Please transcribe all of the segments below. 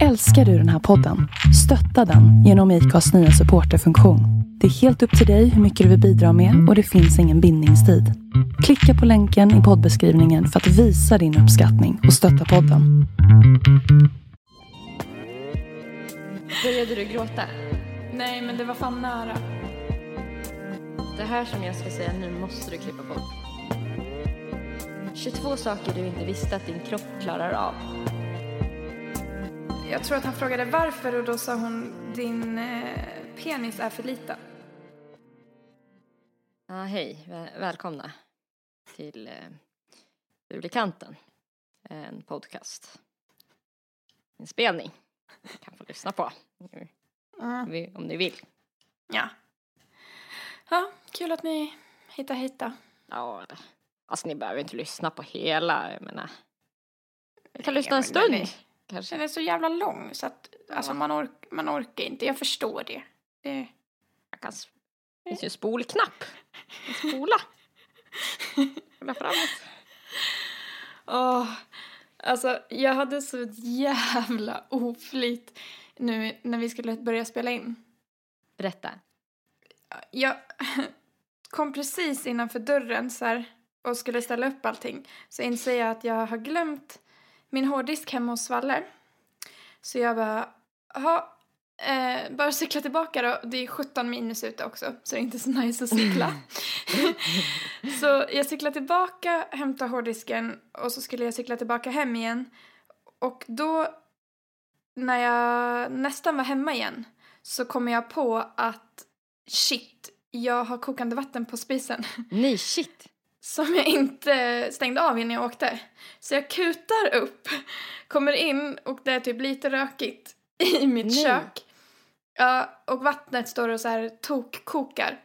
Älskar du den här podden? Stötta den genom IKAs nya supporterfunktion. Det är helt upp till dig hur mycket du vill bidra med och det finns ingen bindningstid. Klicka på länken i poddbeskrivningen för att visa din uppskattning och stötta podden. Började du gråta? Nej, men det var fan nära. Det här som jag ska säga nu måste du klippa bort. 22 saker du inte visste att din kropp klarar av. Jag tror att han frågade varför och då sa hon din eh, penis är för liten. Ja, hej. Väl- Välkomna till eh, Ulikanten. En podcast. En spelning. Ni kan få lyssna på om vi- om ni vill. Ja. Ja, kul att ni hittar hit då. Ja, alltså ni behöver inte lyssna på hela, jag menar. Vi kan lyssna en stund. Kanske. Den är så jävla lång så att alltså, man, ork, man orkar inte. Jag förstår det. det Jag kan... Det finns ju en spolknapp. Spola. Spola framåt. Åh, alltså jag hade så jävla oflyt nu när vi skulle börja spela in. Berätta. Jag kom precis innanför dörren så här, och skulle ställa upp allting. Så inser jag att jag har glömt min hårddisk hemma hos Svalle. Så jag bara, jaha, eh, bara cykla tillbaka då. Det är 17 minus ute också, så det är inte så nice att cykla. så jag cyklar tillbaka, hämtar hårddisken och så skulle jag cykla tillbaka hem igen. Och då, när jag nästan var hemma igen, så kommer jag på att shit, jag har kokande vatten på spisen. Nej, shit. Som jag inte stängde av innan jag åkte. Så jag kutar upp, kommer in och det är typ lite rökigt i mitt Nej. kök. Ja, och vattnet står och så här tokkokar.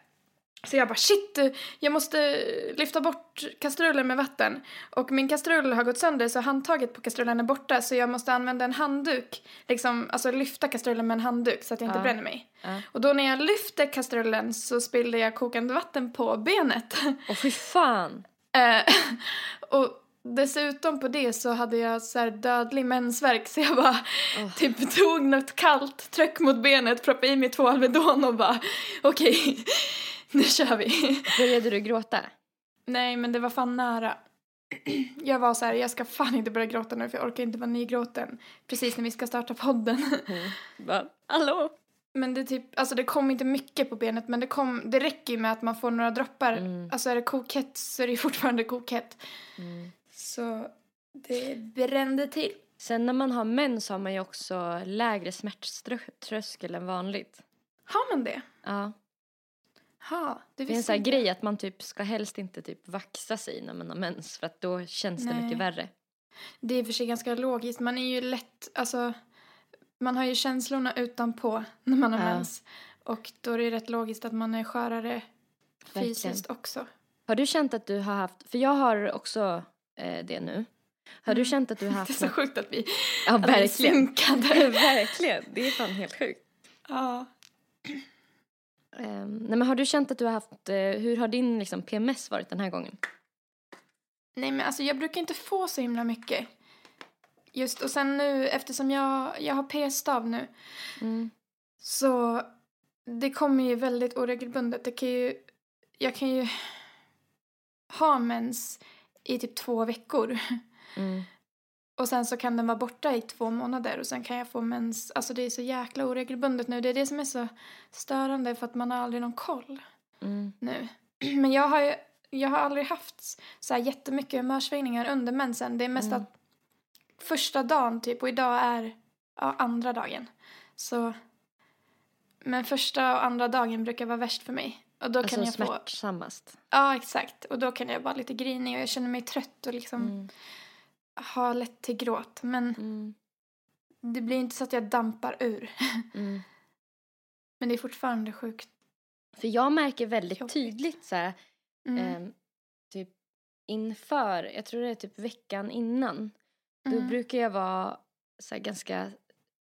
Så jag bara shit, jag måste lyfta bort kastrullen med vatten. Och min kastrull har gått sönder så handtaget på kastrullen är borta så jag måste använda en handduk. Liksom, alltså lyfta kastrullen med en handduk så att jag inte Ja. bränner mig. Ja. Och då när jag lyfter kastrullen så spillde jag kokande vatten på benet. Åh fy fan. Eh, och dessutom på det så hade jag så dödlig mensvärk så jag bara Åh. typ tog något kallt, tryck mot benet, proppade i mig två Alvedon och bara okej, nu kör vi. Började du gråta? Nej men det var fan nära. Jag var så här, jag ska fan inte börja gråta nu för jag orkar inte vara nygråten. Precis när vi ska starta podden. Va? Hallå? Men det typ, alltså det kom inte mycket på benet men det kom, det räcker ju med att man får några droppar. Mm. Alltså är det kokhett så är det fortfarande kokhett. Mm. Så det brände till. Sen när man har mens har man ju också lägre smärttröskel än vanligt. Har man det? Ja. Ha, det Det är en sån här inte. grej att man typ ska helst inte typ vaxa sig när man har mens för att då känns det Nej. mycket värre. Det är i och för sig ganska logiskt. Man är ju lätt, alltså man har ju känslorna utanpå när man har Ja. mens. Och då är det rätt logiskt att man är skörare Verkligen. fysiskt också. Har du känt att du har haft, för jag har också eh, det nu. Har du Mm. känt att du har Det är haft så något- sjukt att vi, Ja, att vi verkligen. synkade. verkligen. Det är fan helt sjukt. ja. Um, nej men har du känt att du har haft, eh, hur har din liksom PMS varit den här gången? Nej men alltså jag brukar inte få så himla mycket. Just och sen nu eftersom jag, jag har p-stav nu Mm. så det kommer ju väldigt oregelbundet. Det kan ju, jag kan ju ha mens i typ två veckor. Mm. Och sen så kan den vara borta i två månader och sen kan jag få mens. Alltså det är så jäkla oregelbundet nu. Det är det som är så störande för att man har aldrig någon koll Mm. nu. Men jag har ju, jag har aldrig haft så här jättemycket humörsvängningar under mensen. Det är mest Mm. att första dagen typ och idag är ja, andra dagen. Så men första och andra dagen brukar vara värst för mig. Och då Alltså kan jag få, smärtsammast. ja exakt. Och då kan jag vara lite grinig och jag känner mig trött och liksom Mm. Har lätt till gråt. Men Mm. det blir inte så att jag dampar ur. Mm. Men det är fortfarande sjukt. För jag märker väldigt Jobbigt. tydligt så här, ehm, typ inför, jag tror det är typ veckan innan, då Mm. brukar jag vara så här, ganska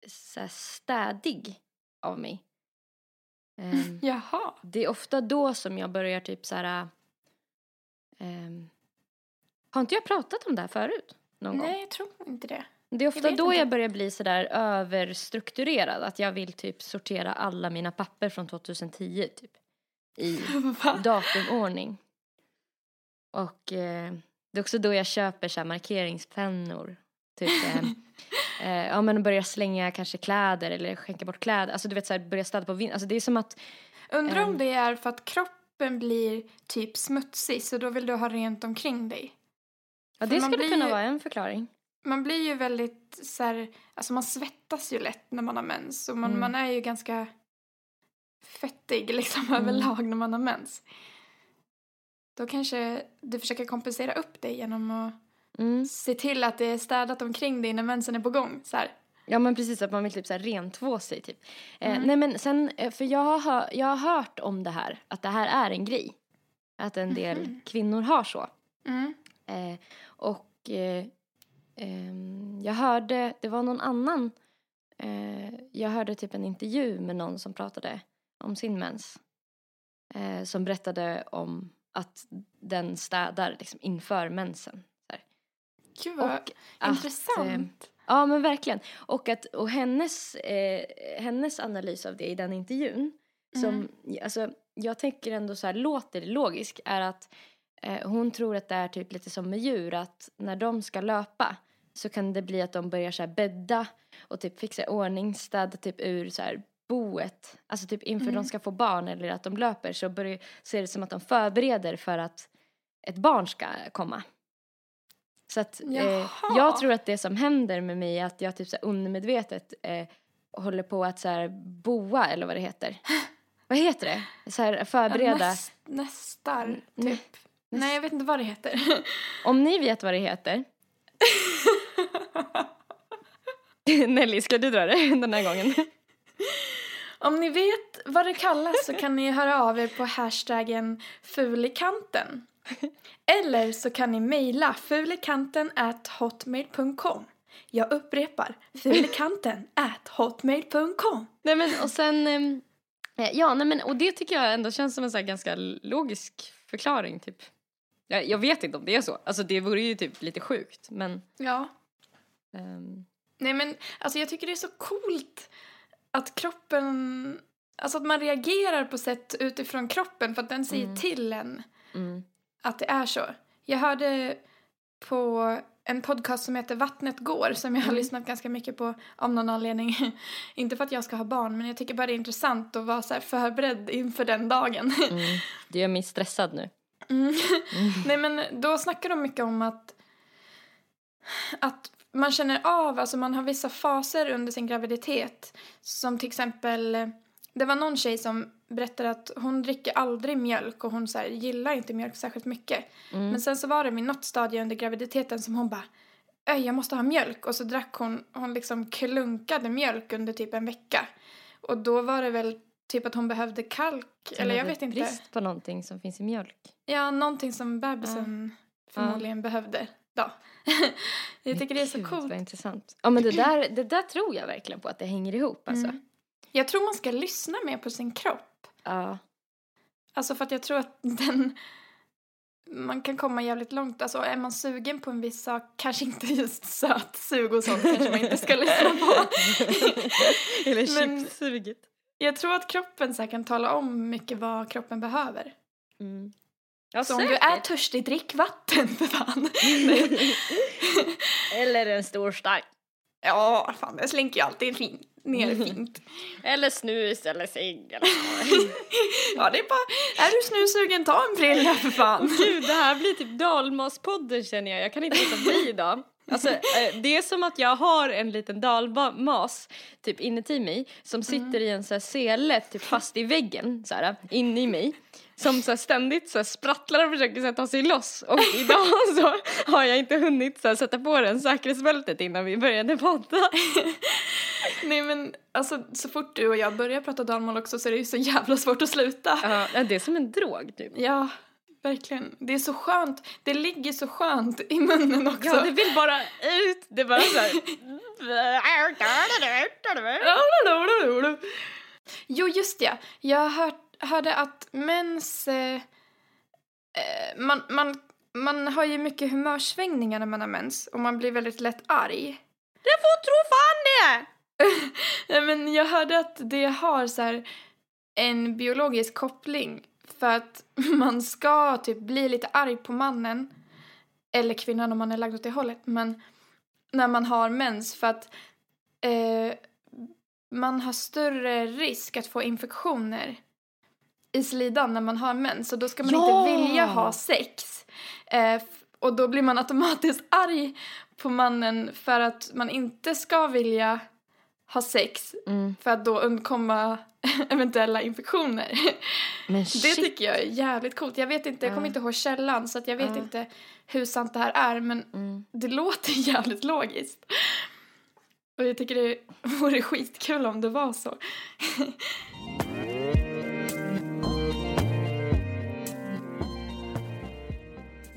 så här, städig av mig. Ehm, Jaha. Det är ofta då som jag börjar typ så här... ehm, har inte jag pratat om det här förut? Någon gång? Nej, jag tror inte det. Det är ofta vet då inte. jag börjar bli sådär överstrukturerad. Att jag vill typ sortera alla mina papper från 2010 typ. I Va? datumordning. Och eh, det är också då jag köper så här markeringspennor. Typ, eh, eh, ja men börjar slänga kanske kläder eller skänka bort kläder. Alltså du vet så här, börja städa på vind. Alltså det är som att, Undrar om Ehm. det är för att kroppen blir typ smutsig så då vill du ha rent omkring dig. Ja det skulle kunna ju- vara en förklaring. Man blir ju väldigt så här, alltså man svettas ju lätt när man har mens och man, Mm. man är ju ganska fettig liksom Mm. överlag när man har mens. Då kanske du försöker kompensera upp det genom att Mm. se till att det är städat omkring dig när mensen är på gång. Så här. Ja men precis, att man vill typ så här rentvå sig typ. Eh, Mm. nej men sen, eh, för jag har, jag har hört om det här, att det här är en grej. Att en del Mhm. kvinnor har så. Mm. Eh, och eh, ehm, jag hörde, det var någon annan, eh, jag hörde typ en intervju med någon som pratade om sin mens. Eh, som berättade om att den städar liksom inför mensen. Gud vad Och att, intressant. Ja men verkligen. Och, att, och hennes, eh, hennes analys av det i den intervjun, som, Mm. alltså jag tänker ändå så här, låter logisk, är att eh, hon tror att det är typ lite som med djur, att när de ska löpa så kan det bli att de börjar så här bädda och typ fixa ordning, städa typ ur så här boet, alltså typ inför Mm. de ska få barn eller att de löper så, börjar, så är det som att de förbereder för att ett barn ska komma. Så att eh, jag tror att det som händer med mig är att jag typ så här undermedvetet eh, håller på att så här boa eller vad det heter. vad heter det? Så här förbereda. Näst, nästar, N- typ. Nej, jag vet inte vad det heter. Om ni vet vad det heter. Nelly, ska du dra det den här gången? Om ni vet vad det kallas så kan ni höra av er på hashtaggen fulikanten. Eller så kan ni mejla fulikanten at hotmail.com. Jag upprepar, fulikanten at hotmail.com. nej men och sen, ehm, eh, ja nej men och det tycker jag ändå känns som en så här ganska logisk förklaring typ. Jag, jag vet inte om det är så, alltså det vore ju typ lite sjukt men Ja. ehm, Nej men alltså jag tycker det är så coolt att kroppen, alltså att man reagerar på sätt utifrån kroppen för att den säger Mm. till en. mm, att det är så. Jag hörde på en podcast som heter Vattnet går som jag har Mm. lyssnat ganska mycket på av någon anledning. Inte för att jag ska ha barn men jag tycker bara det är intressant att vara så här förberedd inför den dagen. mm. Du gör mig stressad nu. Mm. Nej men då snackar de mycket om att att man känner av, alltså man har vissa faser under sin graviditet som till exempel det var någon tjej som berättade att hon dricker aldrig mjölk och hon så här, gillar inte mjölk särskilt mycket. Mm. Men sen så var det vid något stadie under graviditeten som hon bara Öj, jag måste ha mjölk. Och så drack hon, hon liksom klunkade mjölk under typ en vecka. Och då var det väl typ att hon behövde kalk. eller jag vet inte. Brist på någonting som finns i mjölk. Ja, någonting som bebisen förmodligen behövde. Då. jag tycker det är så coolt. Vad intressant. Ja men det där, det där tror jag verkligen på att det hänger ihop alltså. Mm. Jag tror man ska lyssna mer på sin kropp. Ja. Alltså för att jag tror att den man kan komma jävligt långt. Alltså är man sugen på en viss sak, kanske inte just sötsug och sånt kanske man inte ska lyssna på. Eller chipssuget. Jag tror att kroppen så kan tala om mycket vad kroppen behöver. Mm. Ja, Så om du är törstig, drick vatten för fan. Eller en stor stark. ja, fan det slinker ju alltid fin- ner fint. Eller snus eller cigg eller Ja, det är bara, är du snussugen, ta en prilla för fan. Gud, det här blir typ dalmaspodden känner jag. Jag kan inte låta bli idag. Alltså, eh, det är som att jag har en liten dalmas typ inuti mig som sitter i en så här sele typ fast i väggen så här inne i mig. Som så ständigt så sprattlar och försöker så ta sig loss. Och idag så har jag inte hunnit så sätta på den säkerhetsbältet innan vi började podda. Nej men alltså så fort du och jag börjar prata dalmål också så är det ju så jävla svårt att sluta. Ja, det är som en drog typ. Ja, verkligen. Det är så skönt. Det ligger så skönt i munnen också. Ja, det vill bara ut. Det är bara så här. Jo, just det. Jag hört, hörde att mens... Eh, eh, man, man, man har ju mycket humörsvängningar när man har mens och man blir väldigt lätt arg. Det får tro fan det! Nej, men jag hörde att det har så här en biologisk koppling för att man ska typ bli lite arg på mannen eller kvinnan om man är lagd åt det hållet men när man har mens för att eh, man har större risk att få infektioner i slidan när man har mens och då ska man Ja! inte vilja ha sex. Eh, och då blir man automatiskt arg på mannen för att man inte ska vilja ha sex Mm. för att då undkomma eventuella infektioner. Men Det shit. tycker jag är jävligt coolt. Jag vet inte, jag kommer inte ihåg källan så att jag vet inte hur sant det här är men Mm. det låter jävligt logiskt. Och jag tycker det vore skitkul om det var så.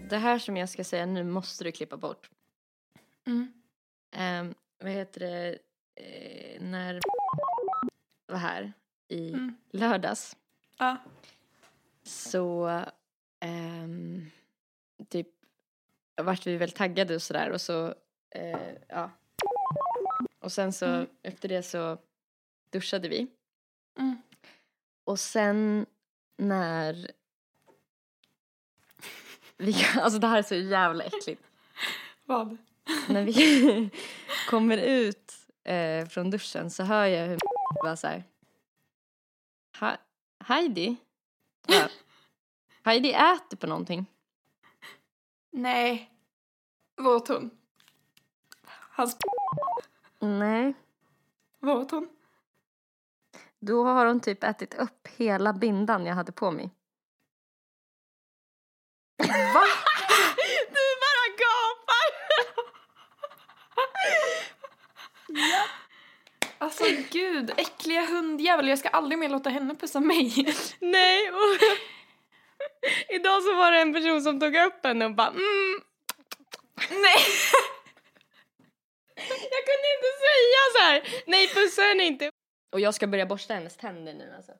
Det här som jag ska säga nu måste du klippa bort. Mm. Um, vad heter det? Eh, när var här i Mm. lördags Ja. så ehm, typ vart vi väl taggade och sådär och så eh, ja. Och sen så Mm. efter det så duschade vi. Mm. Och sen när vi, alltså det här är så jävla äckligt. Vad? när vi kommer ut eh, från duschen så hör jag hur bara så här. "Ha- Heidi? Ja. Heidi äter på någonting. Nej. Vad åt hon? Hans Nej. Vad åt hon? Då har hon typ ätit upp hela bindan jag hade på mig. Va? Du bara gapar! Alltså gud, äckliga hundjävel. Jag ska aldrig mer låta henne pussa mig. Nej, och idag så var det en person som tog upp henne och bara mm. Nej. Jag kunde inte säga så här. nej pussa henne inte. Och jag ska börja borsta hennes tänder nu alltså.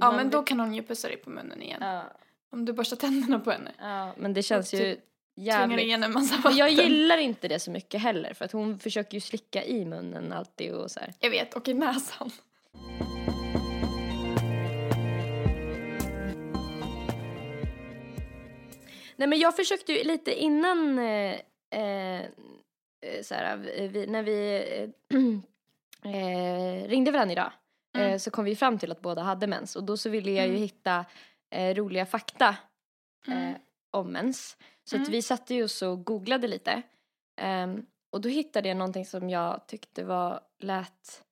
Ja men då kan hon ju pussa dig på munnen igen. Ja, Om du borstar tänderna på henne. ja, men det känns ju typ Tvingar jävligt. igen en massa Men vatten. jag gillar inte det så mycket heller för att hon försöker ju slicka i munnen alltid och så här. Jag vet, och i näsan. Nej men jag försökte ju lite innan eh, eh, så här, vi, när vi eh, eh, ringde varandra idag eh, Mm. så kom vi fram till att båda hade mens och då så ville jag ju Mm. hitta eh, roliga fakta Mm. Om mens. Så att Mm. vi satte ju oss och googlade lite. Ehm, och då hittade jag någonting som jag tyckte var lät,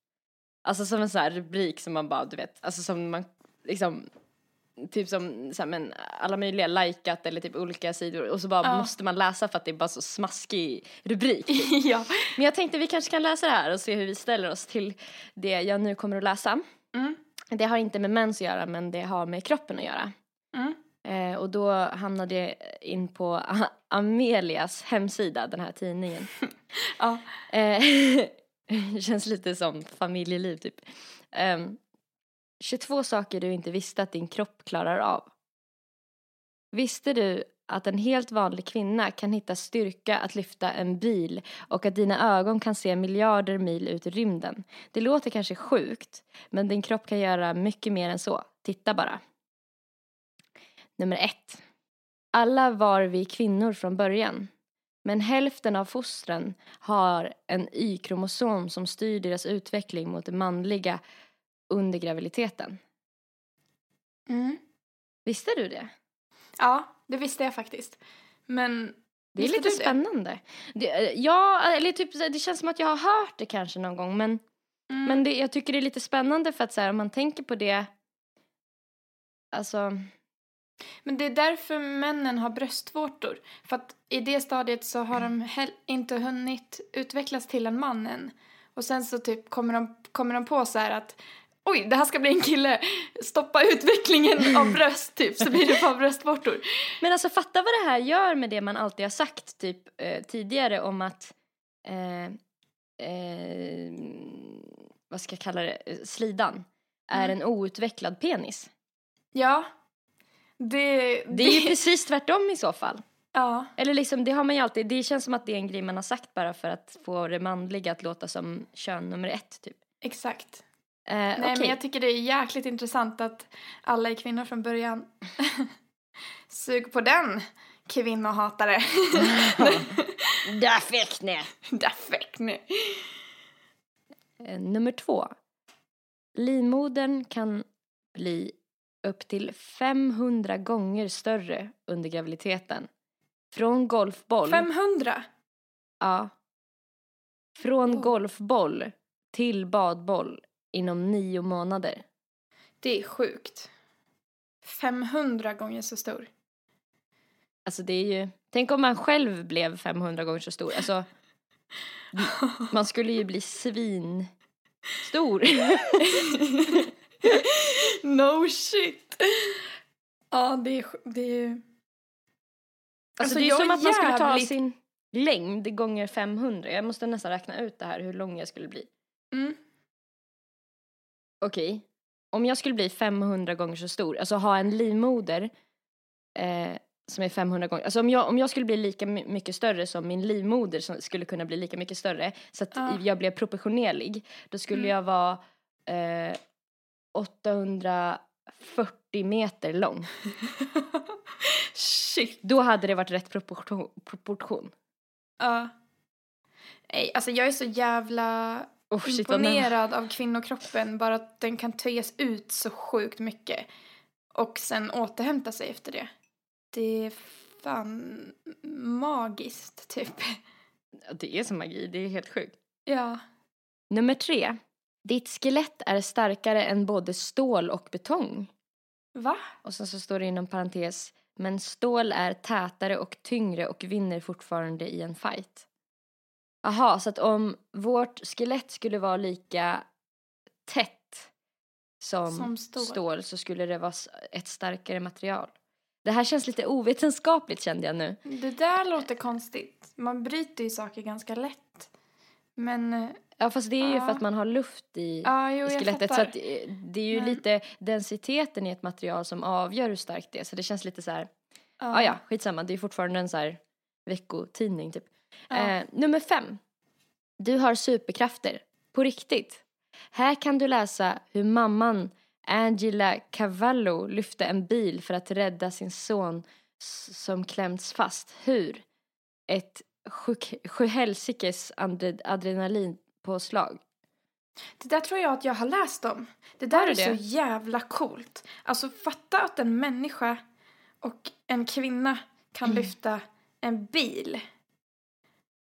alltså som en sån här rubrik som man bara, du vet, alltså som man liksom Typ som så här, men alla möjliga likat eller typ olika sidor och så bara Ja. måste man läsa för att det är bara så smaskig rubrik. typ. ja. Men jag tänkte vi kanske kan läsa det här och se hur vi ställer oss till det jag nu kommer att läsa. Mm. Det har inte med mens att göra men det har med kroppen att göra. Mm. Eh, och då hamnade jag in på A- Amelias hemsida, den här tidningen. Ja. Eh, känns lite som familjeliv typ. Ehm, 22 saker du inte visste att din kropp klarar av. Visste du att en helt vanlig kvinna kan hitta styrka att lyfta en bil och att dina ögon kan se miljarder mil ut i rymden? Det låter kanske sjukt, men din kropp kan göra mycket mer än så. Titta bara. Nummer ett. Alla var vi kvinnor från början. Men hälften av fostren har en Y-kromosom som styr deras utveckling mot det manliga under graviditeten. Mm. Visste du det? Ja, det visste jag faktiskt. Men Det är lite spännande. Det, eh, ja, eller typ, det känns som att jag har hört det kanske någon gång men, Mm. men det, jag tycker det är lite spännande för att så här, om man tänker på det Alltså, Men det är därför männen har bröstvårtor. För att i det stadiet så har de inte hunnit utvecklas till en man än. Och sen så typ kommer de, kommer de på så här att oj, det här ska bli en kille. Stoppa utvecklingen av bröst typ så blir det bara bröstvårtor. Men alltså fatta vad det här gör med det man alltid har sagt typ eh, tidigare om att eh, eh, vad ska jag kalla det, Eh, slidan är Mm. en outvecklad penis. Ja. Det, Det är ju precis tvärtom i så fall. Ja, Eller liksom, det har man ju alltid, det känns som att det är en grej man har sagt bara för att få det manliga att låta som kön nummer ett typ. exakt. Eh, Nej, okej. men jag tycker det är jäkligt intressant att alla är kvinnor från början. Sug på den, kvinnohatare. Där fick ni! Där fick ni. Eh, nummer två. Livmodern kan bli upp till 500 gånger större under graviditeten. Från golfboll. 500? Ja. Från Oh. golfboll till badboll inom nio månader. Det är sjukt. 500 gånger så stor. Alltså det är ju, tänk om man själv blev 500 gånger så stor. Alltså, man skulle ju bli svin stor. no shit. Ja, det är, det är Alltså, Alltså, det är som att man skulle ta sin längd gånger 500. Jag måste nästan räkna ut det här hur lång jag skulle bli. Mm. Okej. Om jag skulle bli 500 gånger så stor, alltså ha en livmoder eh, som är 500 gånger, alltså om jag, om jag skulle bli lika my- mycket större som min livmoder som skulle kunna bli lika mycket större så att Ja. jag blev proportionerlig, då skulle Mm. jag vara eh, 840 meter lång. Shit. Då hade det varit rätt proportion. proportion. Ja. Nej, alltså jag är så jävla Oh, shit, imponerad av kvinnokroppen. Bara att den kan töjas ut så sjukt mycket. Och sen återhämta sig efter det. Det är fan magiskt, typ. Det är som magi, det är helt sjukt. Ja. Nummer tre. Ditt skelett är starkare än både stål och betong. Va? Och sen så står det inom parentes, men stål är tätare och tyngre och vinner fortfarande i en fight. Aha, så att om vårt skelett skulle vara lika tätt som, Som stål. stål så skulle det vara ett starkare material. Det här känns lite ovetenskapligt kände jag nu. Det där låter konstigt. Man bryter ju saker ganska lätt. Men, eh, Ja fast det är ju Ja. för att man har luft i, ja, jo, i skelettet så att det är ju Men- lite densiteten i ett material som avgör hur starkt det är så det känns lite så här Ja, ja, skitsamma. Det är fortfarande en så här veckotidning typ. Ja. Eh, nummer fem. Du har superkrafter. På riktigt. Här kan du läsa hur mamman Angela Cavallo lyfte en bil för att rädda sin son som klämts fast. Hur? Ett sjuhelsikes adre- adrenalinpåslag. Det där tror jag att jag har läst om. Det där är så det? jävla coolt. Alltså fatta att en människa och en kvinna kan Mm. lyfta en bil.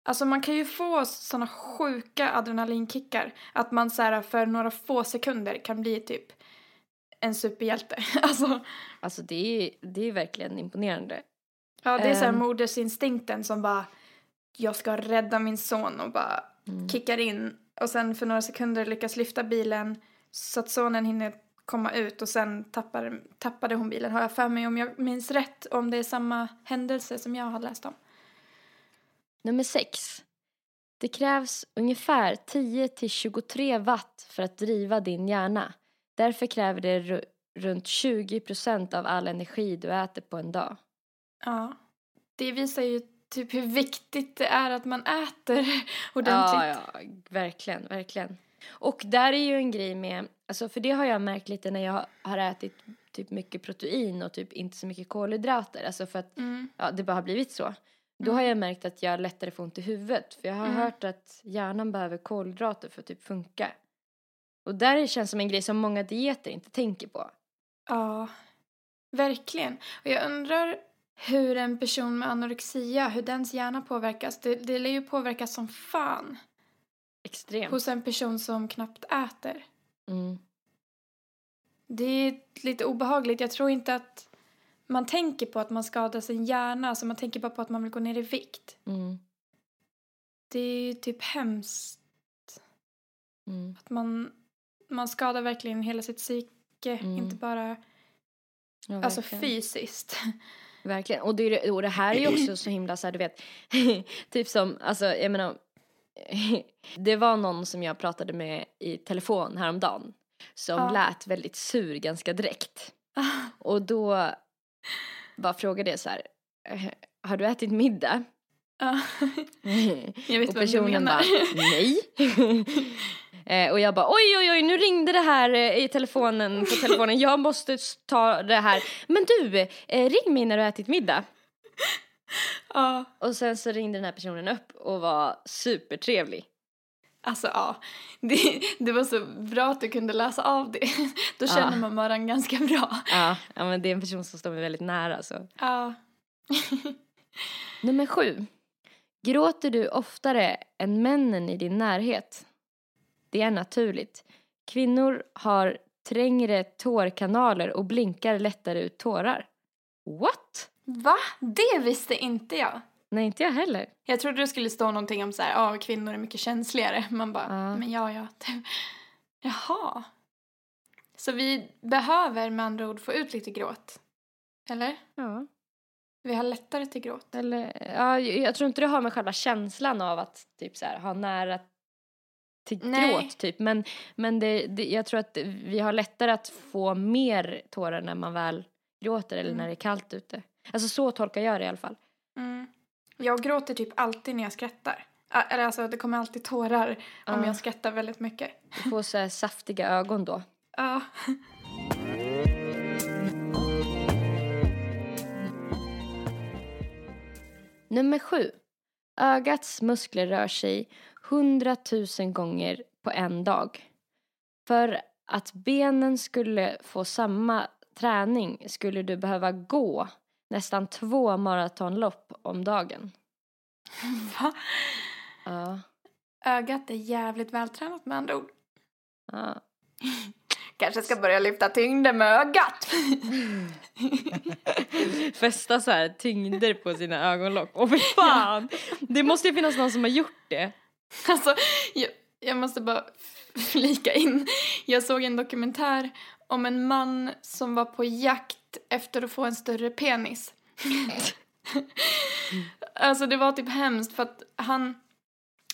Alltså man kan ju få såna sjuka adrenalinkickar att man så här för några få sekunder kan bli typ en superhjälte. Alltså, Alltså det är, det är verkligen imponerande. ja det är så här Ehm. modersinstinkten som bara jag ska rädda min son och bara Mm. kickar in och sen för några sekunder lyckas lyfta bilen så att sonen hinner komma ut och sen tappar, tappade hon bilen har jag för mig om jag minns rätt om det är samma händelse som jag har läst om. Nummer sex. Det krävs ungefär 10 till 23 watt för att driva din hjärna. Därför kräver det ru- runt 20 procent av all energi du äter på en dag. Ja. Det visar ju typ hur viktigt det är att man äter ordentligt. Ja, ja, verkligen, verkligen. Och där är ju en grej med, alltså för det har jag märkt lite när jag har ätit typ mycket protein och typ inte så mycket kolhydrater, alltså för att Mm. ja, det bara har blivit så. Då har jag märkt att jag lättare får ont i huvudet. För jag har Mm. hört att hjärnan behöver kolhydrater för att typ funka. Och där känns som en grej som många dieter inte tänker på. Ja, verkligen. Och jag undrar hur en person med anorexia, hur dens hjärna påverkas. Det, det lär ju påverkas som fan Extremt. hos en person som knappt äter. Mm. Det är lite obehagligt. Jag tror inte att man tänker på att man skadar sin hjärna. Alltså man tänker bara på att man vill gå ner i vikt. Mm. Det är ju typ hemskt Mm. att man, man skadar verkligen hela sitt psyke. Mm. Inte bara Ja, alltså fysiskt. Verkligen. Och det, och det här är ju också så himla så här, du vet, typ som, alltså jag menar, det var någon som jag pratade med i telefon häromdagen som Ja. lät väldigt sur ganska direkt. Och då bara frågade jag så här, "Eh, har du ätit middag? Ja. Jag vet och vad du personen menar. bara, nej. Eh, och jag bara oj oj oj nu ringde det här eh, i telefonen på telefonen jag måste ta det här. Men du, eh, ring mig när du har ätit middag. Ja, Och sen så ringde den här personen upp och var supertrevlig. alltså ja. Det, det var så bra att du kunde läsa av det. Då Ja. känner man varandra ganska bra. Ja, ja men det är en person som står mig väldigt nära så. Ja. Nummer sju. Gråter du oftare än männen i din närhet? Det är naturligt. Kvinnor har trängre tårkanaler och blinkar lättare ut tårar. What? Va? Det visste inte jag. Nej, inte jag heller. Jag trodde det skulle stå någonting om så här, ja, kvinnor är mycket känsligare. Man bara, Ja. men ja, ja. Jaha. Så vi behöver med andra ord få ut lite gråt. Eller? Ja. Vi har lättare till gråt. Eller, ja, jag tror inte det har med själva känslan av att typ så här, ha nära till Nej. gråt typ. Men, men det, det, jag tror att vi har lättare att få mer tårar när man väl gråter eller Mm. när det är kallt ute. Alltså så tolkar jag det i alla fall. Mm. Jag gråter typ alltid när jag skrattar. Eller alltså, det kommer alltid tårar om Ja. jag skrattar väldigt mycket. Du får så saftiga ögon då. Ja. Nummer sju. Ögats muskler rör sig hundratusen gånger på en dag. För att benen skulle få samma träning skulle du behöva gå nästan två maratonlopp om dagen. Va? Ja, Ögat är jävligt vältränat med andra ord. ja. Kanske ska börja lyfta tyngden med ögat. Fästa så här tyngder på sina ögonlock. Åh fy fan! Det måste ju finnas någon som har gjort det. Alltså, jag, jag måste bara flika in. Jag såg en dokumentär om en man som var på jakt efter att få en större penis. alltså det var typ hemskt för att han,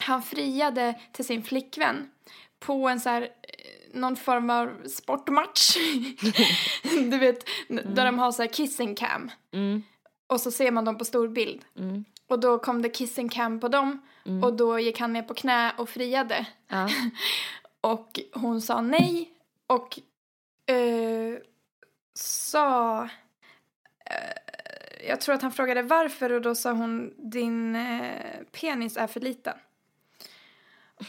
han friade till sin flickvän på en så här, eh, någon form av sportmatch. du vet, där de har så här kissing cam. Mm, Och så ser man dem på stor bild. mm, Och då kom det kissing cam på dem. Mm. Och då gick han ner på knä och friade. Ja. Och hon sa nej och eh, sa... Eh, jag tror att han frågade varför och då sa hon din eh, penis är för liten.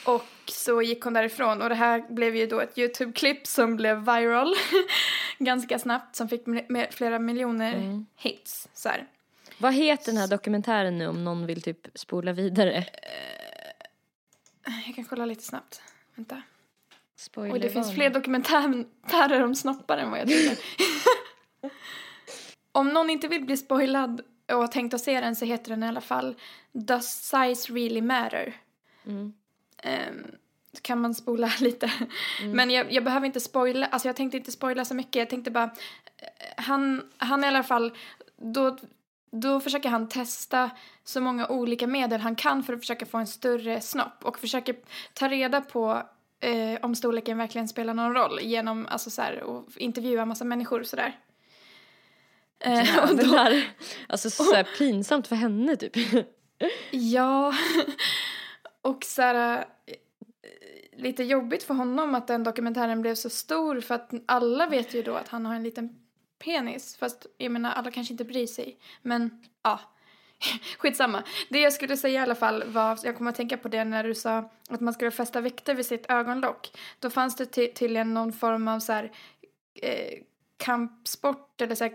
Och så gick hon därifrån och det här blev ju då ett Youtube-klipp som blev viral ganska snabbt som fick flera miljoner Mm. hits. Så här. Vad heter den här dokumentären nu om någon vill typ spola vidare? Jag kan kolla lite snabbt. Vänta. Spoiler Och det finns fler dokumentärer om snoppar än vad jag trodde. om någon inte vill bli spoilad och har tänkt att se den så heter den i alla fall Does size really matter? Mm. Så kan man spola lite. Men jag, jag behöver inte spoila, alltså jag tänkte inte spoila så mycket. Jag tänkte bara, eh, han, han i alla fall, då, då försöker han testa så många olika medel han kan för att försöka få en större snopp och försöker ta reda på eh, om storleken verkligen spelar någon roll genom alltså så här, att intervjua massa människor och sådär. Eh, och då, Jävlar. Alltså så här pinsamt för henne typ. Ja, och så här, eh, lite jobbigt för honom att den dokumentären blev så stor för att alla vet ju då att han har en liten penis. Fast jag menar, alla kanske inte bryr sig. Men ja, skitsamma. Det jag skulle säga i alla fall var, jag kommer att tänka på det när du sa att man skulle fästa vikter vid sitt ögonlock. Då fanns det ty- tydligen någon form av så här eh, kampsport eller så här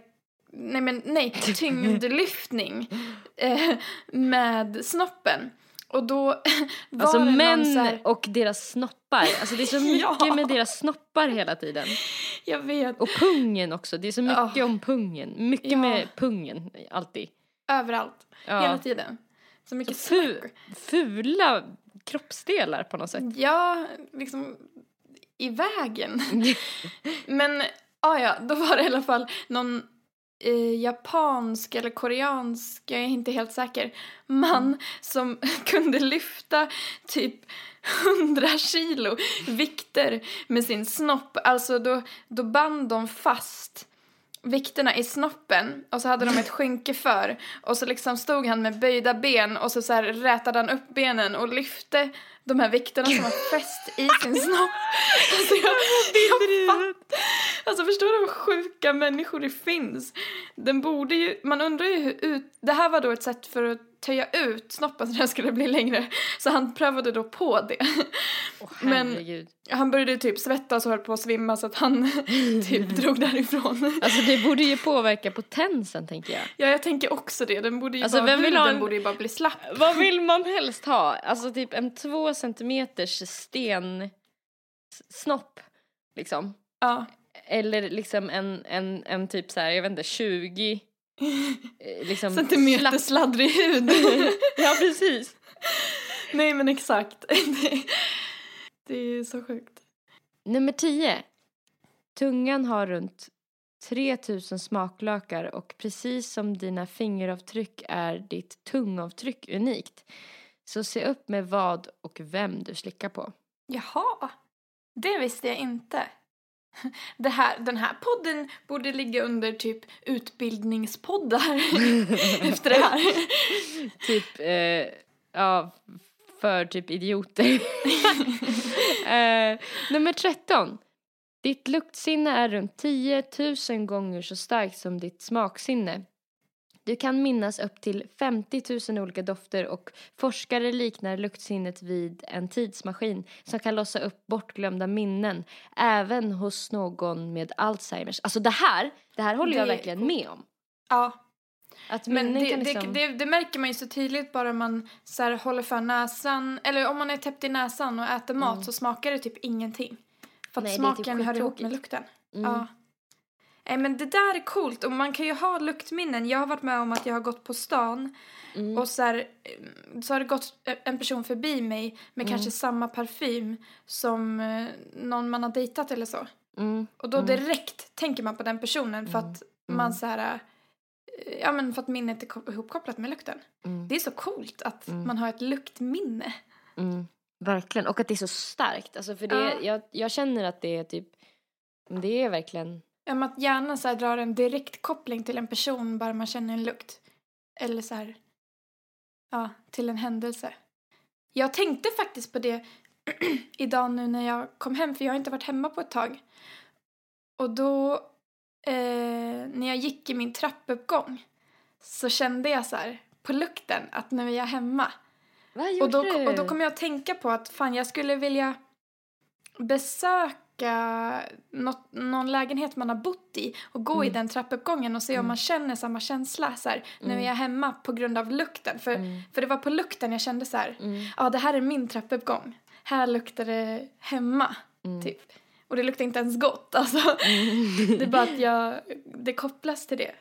Nej men nej, tyngdlyftning eh, med snoppen. Och då var Alltså det någon män så här, och deras snoppar. Alltså det är så mycket Ja. med deras snoppar hela tiden. jag vet, Och pungen också. Det är så mycket Ja. om pungen. Mycket Ja. med pungen alltid. överallt, Ja. hela tiden. Så mycket Så fu- fula kroppsdelar på något sätt. Ja, liksom i vägen. Men ah, ja, då var det i alla fall någon japansk eller koreansk, jag är inte helt säker, man som kunde lyfta typ 100 kilo vikter med sin snopp. Alltså då, då band de fast vikterna i snoppen och så hade de ett skynke för och så liksom stod han med böjda ben och så, så här rätade han upp benen och lyfte de här vikterna som var fäst i sin snopp. Alltså, jag, jag fatt, alltså förstår du hur sjuka människor det finns? Den borde ju, man undrar ju hur ut, det här var då ett sätt för att töja ut snoppen så den skulle bli längre. Så han prövade då på det. Åh, Men-. Han började typ svettas och höll på att svimma så att han typ drog därifrån. Alltså det borde ju påverka potensen tänker jag. Ja, jag tänker också det. Den borde ju Alltså, bara, vem vill ha en- borde ju bara bli slapp. Vad vill man helst ha? Alltså typ en två centimeters sten snopp liksom. Ja. Eller liksom en, en, en typ så här, jag vet inte, 20 eh, liksom Centimeter slapp- sladdrig hud. Ja precis. Nej, men exakt. Det, det är så sjukt. Nummer 10. Tungan har runt 3000 smaklökar och precis som dina fingeravtryck är ditt tungavtryck unikt. Så se upp med vad och vem du slickar på. Jaha, det visste jag inte. Här, den här podden borde ligga under typ utbildningspoddar efter det här. Typ, eh, ja, för typ idioter. eh, nummer 13. Ditt luktsinne är runt 10 000 gånger så starkt som ditt smaksinne. Du kan minnas upp till 50 000 olika dofter och forskare liknar luktsinnet vid en tidsmaskin som kan låsa upp bortglömda minnen även hos någon med Alzheimers. Alltså det här, det här håller jag Det är verkligen med om. Ja, Att men det, liksom... det, det, det märker man ju så tydligt bara man så här, håller för näsan. Eller om man är täppt i näsan och äter mat så smakar det typ ingenting. För att Mm. Nej, typ smaken hör ihop med lukten. Mm. Ja. Nej men det där är coolt och man kan ju ha luktminnen. Jag har varit med om att jag har gått på stan Mm. och så, här, eh, så har det gått en person förbi mig med Mm. kanske samma parfym som eh, någon man har dejtat eller så. Mm. Och då Mm. direkt tänker man på den personen för att man Mm. så här, eh, ja men för att minnet är ko- ihopkopplat med lukten. Mm. Det är så coolt att Mm. man har ett luktminne. Mm, verkligen. Och att det är så starkt. Alltså för det, Ja. jag, jag känner att det är typ, det är verkligen, Men att hjärnan så här drar en direkt koppling till en person bara man känner en lukt. Eller så här, ja, till en händelse. Jag tänkte faktiskt på det idag nu när jag kom hem, för jag har inte varit hemma på ett tag. Och då, eh, när jag gick i min trappuppgång, så kände jag så här på lukten att nu är jag hemma. vad gjorde Och då, du? och då kom jag att tänka på att fan jag skulle vilja besöka något, någon lägenhet man har bott i och gå i Mm. den trappuppgången och se om Mm. man känner samma känsla så här, nu är Mm. jag hemma på grund av lukten. För, Mm. för det var på lukten jag kände så här, Mm, ja det här är min trappuppgång. Här luktar det hemma, mm, typ. Och det luktar inte ens gott, alltså. Det är bara att jag, det kopplas till det.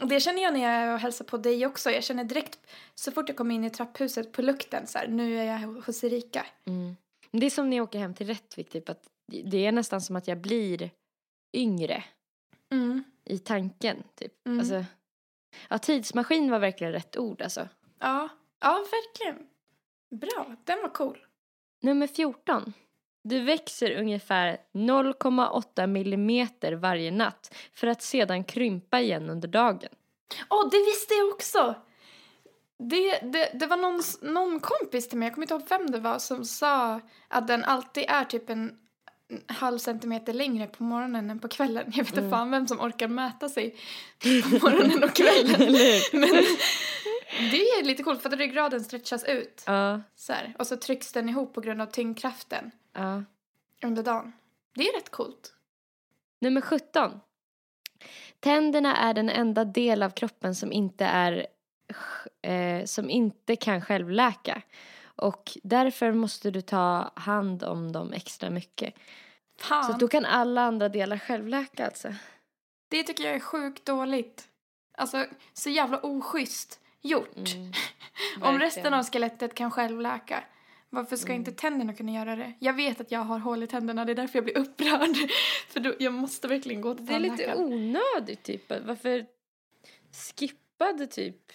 Och det känner jag när jag hälsar på dig också. Jag känner direkt, så fort jag kommer in i trapphuset, på lukten så här, nu är jag hos Erika. mm. Det är som när jag åker hem till Rättvik, typ att det är nästan som att jag blir yngre Mm. i tanken, typ. Mm. Alltså, ja, tidsmaskin var verkligen rätt ord alltså. Ja, ja verkligen. Bra, den var cool. Nummer 14. Du växer ungefär 0,8 millimeter varje natt för att sedan krympa igen under dagen. Åh, det visste jag också! Det, det, det var någon, någon kompis till mig, jag kommer inte ihåg vem det var, som sa att den alltid är typ en halv centimeter längre på morgonen än på kvällen. Jag vet inte Mm. fan vem som orkar mäta sig på morgonen och kvällen. Men det är lite coolt för att ryggraden stretchas ut Ja, så här, och så trycks den ihop på grund av tyngdkraften ja. under dagen. Det är rätt coolt. Nummer 17. Tänderna är den enda del av kroppen som inte är eh, som inte kan självläka. Och därför måste du ta hand om dem extra mycket. Fan, Så då kan alla andra delar självläka alltså. det tycker jag är sjukt dåligt. Alltså, så jävla oschysst gjort. Mm, Om resten av skelettet kan självläka, varför ska Mm. inte tänderna kunna göra det? Jag vet att jag har hål i tänderna, det är därför jag blir upprörd. För då, jag måste verkligen gå till Det är lite tandläkaren. onödigt typ. Varför skippade typ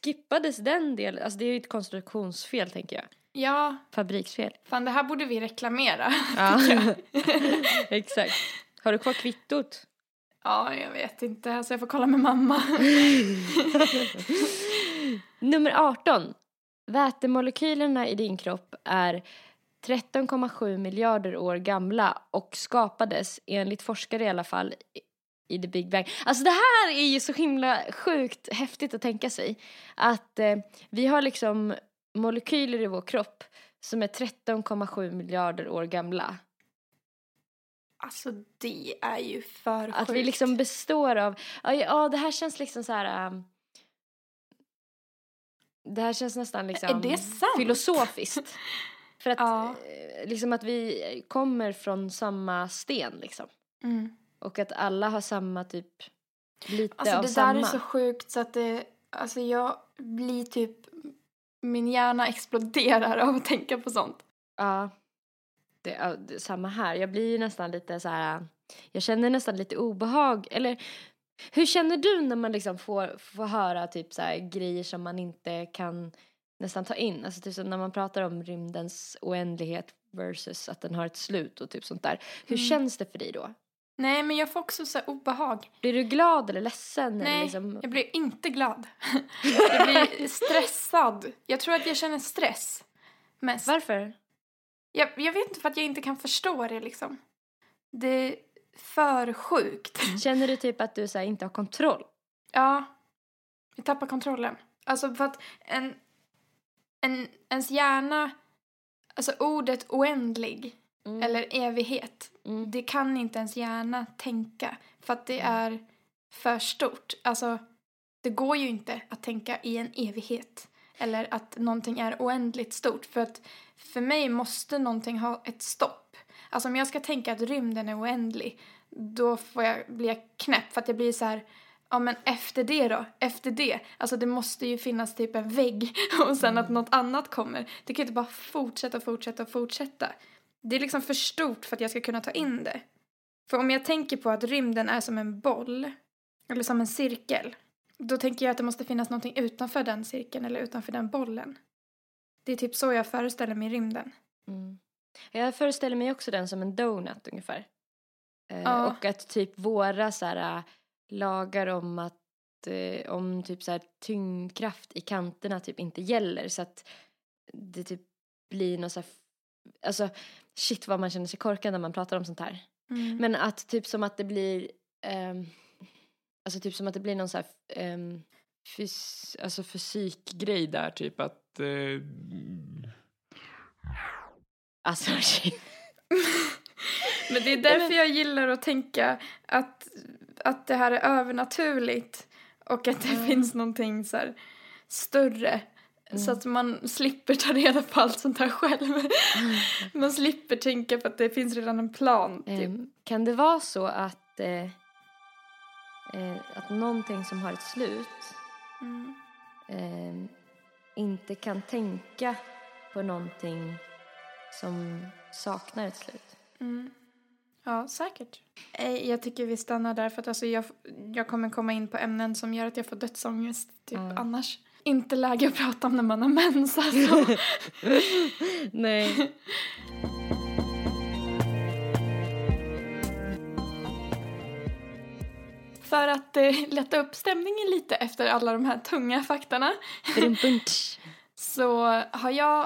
Skippades den delen? Alltså det är ju ett konstruktionsfel tänker jag. Ja, Fabriksfel. fan det här borde vi reklamera. Ja, exakt. Har du kvar kvittot? Ja, jag vet inte. Alltså jag får kolla med mamma. Nummer 18. Vätemolekylerna i din kropp är 13,7 miljarder år gamla och skapades, enligt forskare i alla fall, i the big bang. Alltså det här är ju så himla sjukt häftigt att tänka sig. Att eh, vi har liksom molekyler i vår kropp som är 13,7 miljarder år gamla. Alltså det är ju för Att sjukt. vi liksom består av, ja, ja det här känns liksom så här. ähm, det här känns nästan liksom Är det sant? filosofiskt. För att Ja. eh, liksom att vi kommer från samma sten liksom. Mm. Och att alla har samma typ, lite Alltså av det samma. där är så sjukt så att det, alltså jag blir typ, min hjärna exploderar av att tänka på sånt. Ja. Det, ja, det, samma här. Jag blir ju nästan lite så här. Jag känner nästan lite obehag. Eller hur känner du när man liksom får, får höra typ så här grejer som man inte kan nästan ta in? Alltså typ som när man pratar om rymdens oändlighet versus att den har ett slut och typ sånt där. Hur Mm. känns det för dig då? Nej men jag får också så obehag. Blir du glad eller ledsen? Eller Nej, liksom... jag blir inte glad. jag blir stressad. Jag tror att jag känner stress mest. Varför? Jag, jag vet inte för att jag inte kan förstå det liksom. Det är för sjukt. Känner du typ att du så här, inte har kontroll? Ja, jag tappar kontrollen. Alltså för att en, en, ens hjärna, alltså ordet oändlig Mm. eller evighet, Mm. det kan inte ens hjärna tänka för att det är för stort. Alltså, det går ju inte att tänka i en evighet eller att någonting är oändligt stort för att för mig måste någonting ha ett stopp. Alltså om jag ska tänka att rymden är oändlig då får jag, blir jag knäpp för att jag blir så här Ja men efter det då? Efter det? Alltså det måste ju finnas typ en vägg och sen att något annat kommer. Det kan ju inte bara fortsätta, fortsätta, fortsätta. Det är liksom för stort för att jag ska kunna ta in det. För om jag tänker på att rymden är som en boll, eller som en cirkel, då tänker jag att det måste finnas någonting utanför den cirkeln eller utanför den bollen. Det är typ så jag föreställer mig rymden. Mm. Jag föreställer mig också den som en donut ungefär. Eh, Ja. Och att typ våra så här, äh, lagar om att eh, om typ så här, tyngdkraft i kanterna typ inte gäller så att det typ blir något så här, alltså shit vad man känner sig korkad när man pratar om sånt här. Mm. Men att typ som att det blir ehm, alltså typ som att det blir någon så här ehm, fys, alltså fysikgrej där typ att Eh, alltså shit. Men det är därför jag gillar att tänka att, att det här är övernaturligt och att det finns någonting så här större. Så att man slipper ta reda på allt sånt här själv. Man slipper tänka på att det finns redan en plan. Typ. Ehm, kan det vara så att, eh, eh, att någonting som har ett slut Mm. ehm, inte kan tänka på någonting som saknar ett slut? Mm. Ja, säkert. Eh, Jag tycker vi stannar där för att alltså jag, jag kommer komma in på ämnen som gör att jag får dödsångest typ annars. Inte läge att prata om när man har mens alltså. Nej. För att eh, lätta upp stämningen lite efter alla de här tunga faktarna Brumpuntsch. så har jag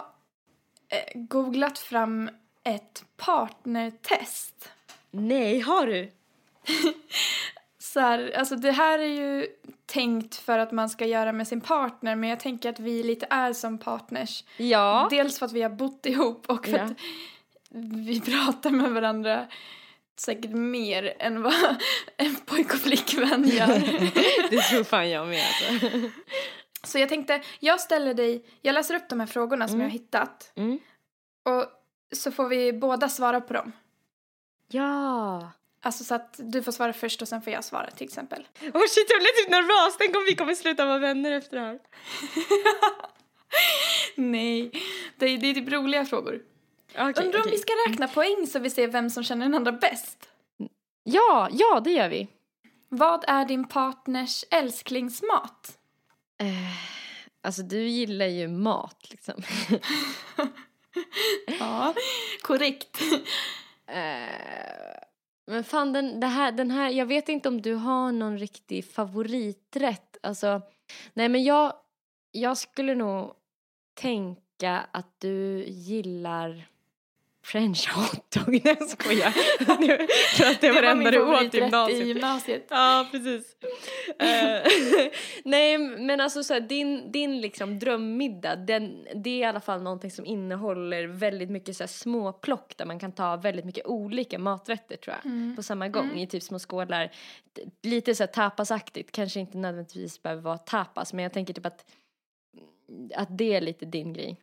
eh, googlat fram ett partnertest. Nej, har du? Så här, alltså det här är ju tänkt för att man ska göra med sin partner men jag tänker att vi lite är som partners. Ja. Dels för att vi har bott ihop och för Ja. att vi pratar med varandra säkert mer än vad en pojk och flickvän gör. det tror fan jag med alltså. Så jag tänkte, jag ställer dig, jag läser upp de här frågorna som Mm. jag har hittat Mm. och så får vi båda svara på dem. Ja. Alltså så att du får svara först och sen får jag svara till exempel. Åh oh shit, jag blev typ nervös. Tänk om vi kommer sluta vara vänner efter det här. Nej, det är, det är typ roliga frågor. Okej, Undrar om okej. vi ska räkna poäng så vi ser vem som känner den andra bäst. Ja, ja, det gör vi. Vad är din partners älsklingsmat? Eh, alltså du gillar ju mat liksom. Ja, korrekt. Eh, men fan den, det här, den här, jag vet inte om du har någon riktig favoriträtt. Alltså, nej men jag, jag skulle nog tänka att du gillar french hotdog. Nej jag skojar. Tror att det var det enda du åt i gymnasiet. i gymnasiet. Ja, precis. Eh, nej, men alltså så här, din, din liksom drömmiddag, den, det är i alla fall någonting som innehåller väldigt mycket så här småplock där man kan ta väldigt mycket olika maträtter tror jag Mm. på samma gång i typ små skålar. Lite så här tapasaktigt, kanske inte nödvändigtvis behöver vara tapas men jag tänker typ att, att det är lite din grej.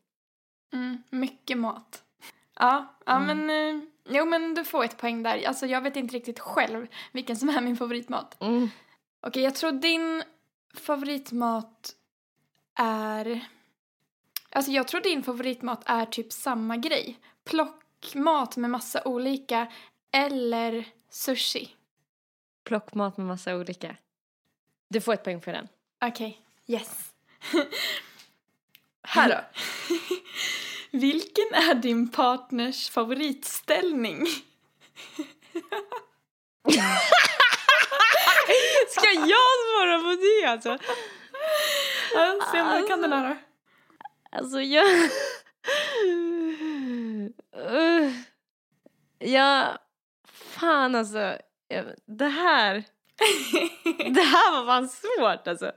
Mm, mycket mat. Ja, ja Mm. men... Eh, jo, men du får ett poäng där. Alltså, jag vet inte riktigt själv vilken som är min favoritmat. Mm. Okej, jag tror din favoritmat är... Alltså, jag tror din favoritmat är typ samma grej. Plockmat med massa olika eller sushi. Plockmat med massa olika. Du får ett poäng för den. Okej, yes. Här då. Vilken är din partners favoritställning? Ska jag svara på det alltså? Ja, se om du kan den här då. Alltså jag... Uh. Ja, fan alltså. Jag- Det här... Det här var fan svårt alltså.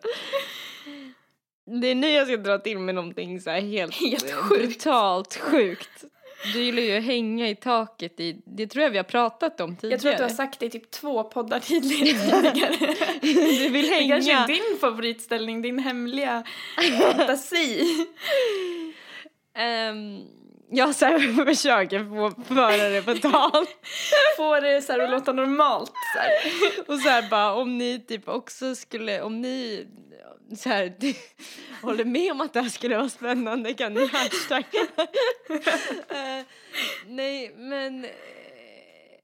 Det är nu jag ska dra till med någonting så här helt, Helt eh, sjukt. brutalt sjukt. Du gillar ju att hänga i taket i, det tror jag vi har pratat om tidigare. Jag tror att du har sagt det i typ två poddar tidigare. Du vill Det kanske hänga. är din favoritställning, din hemliga fantasi. Um, jag så här försöker få föra det på tal. Få det så här att låta normalt. Så här. Och så här bara om ni typ också skulle, om ni så här håller med om att det här skulle vara spännande kan ni hashtagga. Eh, nej men eh,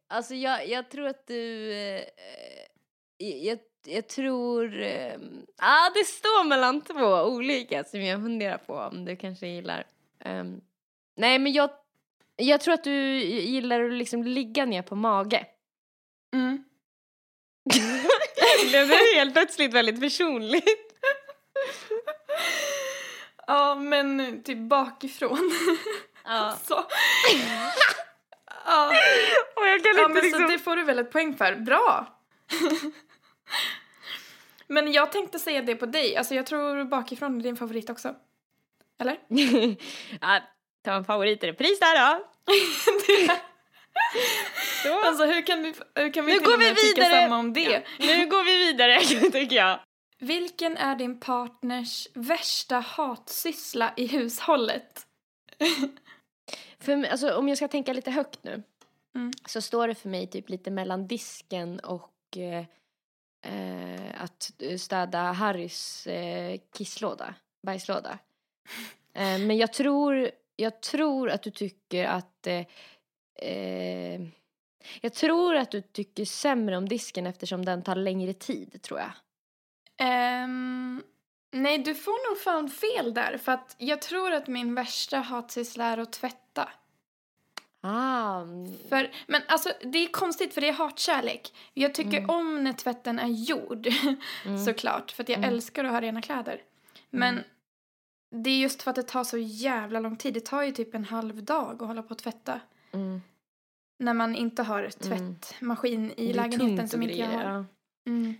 alltså jag, jag tror att du, eh, jag, jag tror, eh, ah, det står mellan två olika som jag funderar på om du kanske gillar. Ehm, nej men jag, jag tror att du gillar att liksom ligga ner på mage. Mm. Blev det helt plötsligt väldigt personligt? Ja, men typ bakifrån. Ja. Så. Ja, Och jag kan ja inte men liksom... så det får du väl ett poäng för. Bra! men jag tänkte säga det på dig. Alltså jag tror bakifrån är din favorit också. Eller? ja, ta en favorit i repris där då. Så. Alltså hur kan vi, hur kan vi Nu till går och med vi tycka vidare. samma om det? Nu går vi vidare tycker jag. Vilken är din partners värsta hatsyssla i hushållet? För alltså, om jag ska tänka lite högt nu Mm. så står det för mig typ lite mellan disken och eh, eh, att städa Harrys eh, kisslåda, bajslåda. Eh, men jag tror, jag tror att du tycker att eh, eh, jag tror att du tycker sämre om disken eftersom den tar längre tid tror jag. Ehm, nej, du får nog fan fel där. För att jag tror att min värsta hatsyssla är att tvätta. Ah, mm, För, men alltså det är konstigt för det är hatkärlek. Jag tycker Mm. om när tvätten är gjord. mm, Såklart. För att jag Mm. älskar att ha rena kläder. Men Mm. Det är just för att det tar så jävla lång tid. Det tar ju typ en halv dag att hålla på att tvätta. mm. När man inte har tvättmaskin i Det är lägenheten som inte jag har. Mm.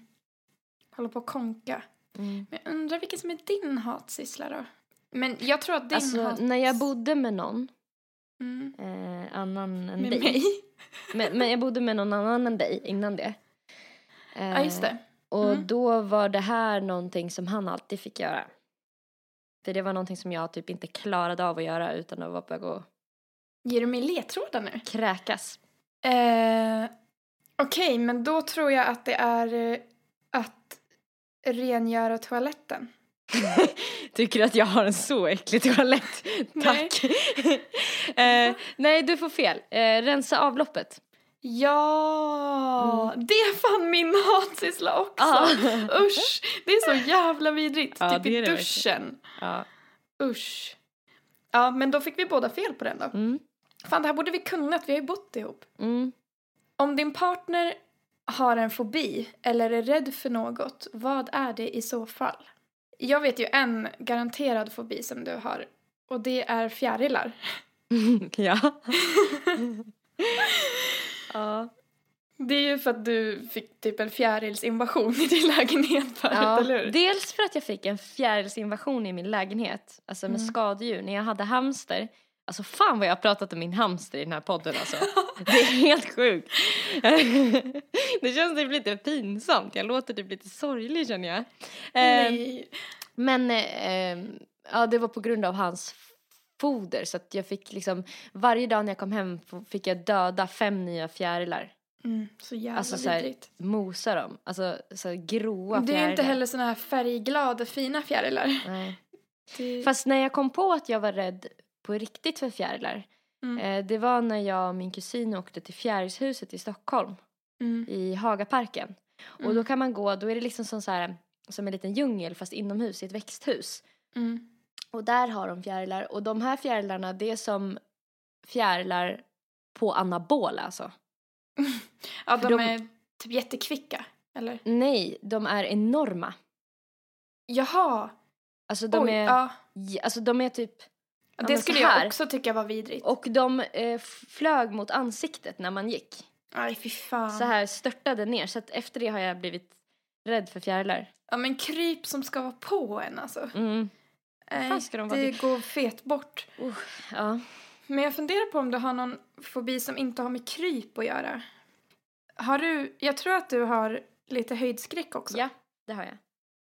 Håller på att konka. Mm. Men jag undrar vilken som är din hatsyssla då? Men jag tror att din Alltså hat... när jag bodde med någon Mm. eh, annan än Med dig. mig? Men, men jag bodde med någon annan än dig innan det. Eh, Ja, just det. Och Mm. då var det här någonting som han alltid fick göra. För det var någonting som jag typ inte klarade av att göra utan att vara på väg att Ger du mig ledtrådar nu? kräkas. Eh, Okej, men då tror jag att det är eh, att rengöra toaletten. Tycker du att jag har en så äcklig toalett? Tack. eh, nej, du får fel. Eh, rensa avloppet. Ja, det är fan min hatsyssla också. Ja. Usch, det är så jävla vidrigt. Ja, typ i duschen. Ja. Usch. Ja, men då fick vi båda fel på den då. Mm. Fan, det här borde vi kunnat. Vi har ju bott ihop. Mm. Om din partner har en fobi eller är rädd för något, vad är det i så fall? Jag vet ju en garanterad fobi som du har och det är fjärilar. ja. ja. Det är ju för att du fick typ en fjärilsinvasion i din lägenhet förut, ja. eller hur? Dels för att jag fick en fjärilsinvasion i min lägenhet, alltså med Mm. skadedjur, när jag hade hamster. Alltså fan vad jag har pratat om min hamster i den här podden alltså. Det är helt sjukt. det känns typ lite pinsamt, jag låter typ lite sorglig känner jag. Nej. Men eh, ja, det var på grund av hans foder så att jag fick liksom varje dag när jag kom hem fick jag döda fem nya fjärilar. Mm, så jävla Alltså så här, mosa dem, alltså så här grova Det är fjärilar. inte heller såna här färgglada fina fjärilar. Nej. Det... Fast när jag kom på att jag var rädd på riktigt för fjärilar Mm. eh, det var när jag och min kusin åkte till fjärilshuset i Stockholm Mm. i Hagaparken. Och då Mm. kan man gå, då är det liksom som, så här, som en liten djungel fast inomhus i ett växthus. Och där har de fjärilar. Och de här fjärilarna, det är som fjärilar på anabola alltså. Ja, de, de- är typ jättekvicka, eller? Nej, de är enorma. Jaha! Alltså de, Oj, är, ja. alltså, de är typ... ja, Det skulle jag också tycka var vidrigt. Och de eh, flög mot ansiktet när man gick. Aj, fy fan. Så här störtade ner. Så att efter det har jag blivit rädd för fjärilar. Ja, men kryp som ska vara på en alltså. Mm. Nej, de det går fet bort. Uh, ja. Men jag funderar på om du har någon fobi som inte har med kryp att göra. Har du, jag tror att du har lite höjdskräck också. ja, det har jag.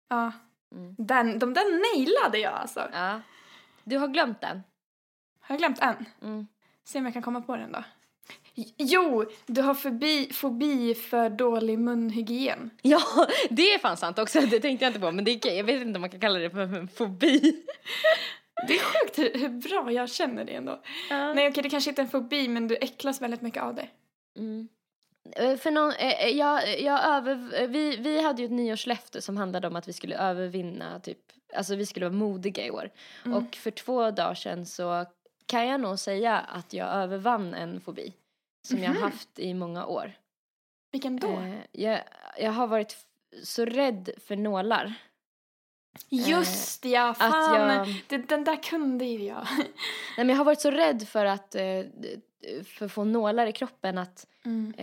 Ja. Mm. Den, de där nailade jag alltså. Ja. Du har glömt den. Har jag glömt en? Mm. Se om jag kan komma på den då. Jo, du har fobi, fobi för dålig munhygien. Ja, det är fan sant också. Det tänkte jag inte på. Men det är, jag vet inte om man kan kalla det för fobi. Det är sjukt hur, hur bra jag känner det ändå. Ja. Nej okej, det kanske inte är en fobi men du äcklas väldigt mycket av det. Mm. Eh, För någon, eh, eh, jag, jag över, vi, vi hade ju ett nyårslöfte som handlade om att vi skulle övervinna, typ, alltså vi skulle vara modiga i år. Mm. Och för två dagar sedan så kan jag nog säga att jag övervann en fobi som jag Mhm. haft i många år. Vilken då? Eh, jag, jag har varit så rädd för nålar. Just ja, Att fan. jag, Det, den där kunde ju jag. nej, men jag har varit så rädd för att eh, för att få nålar i kroppen att Mm.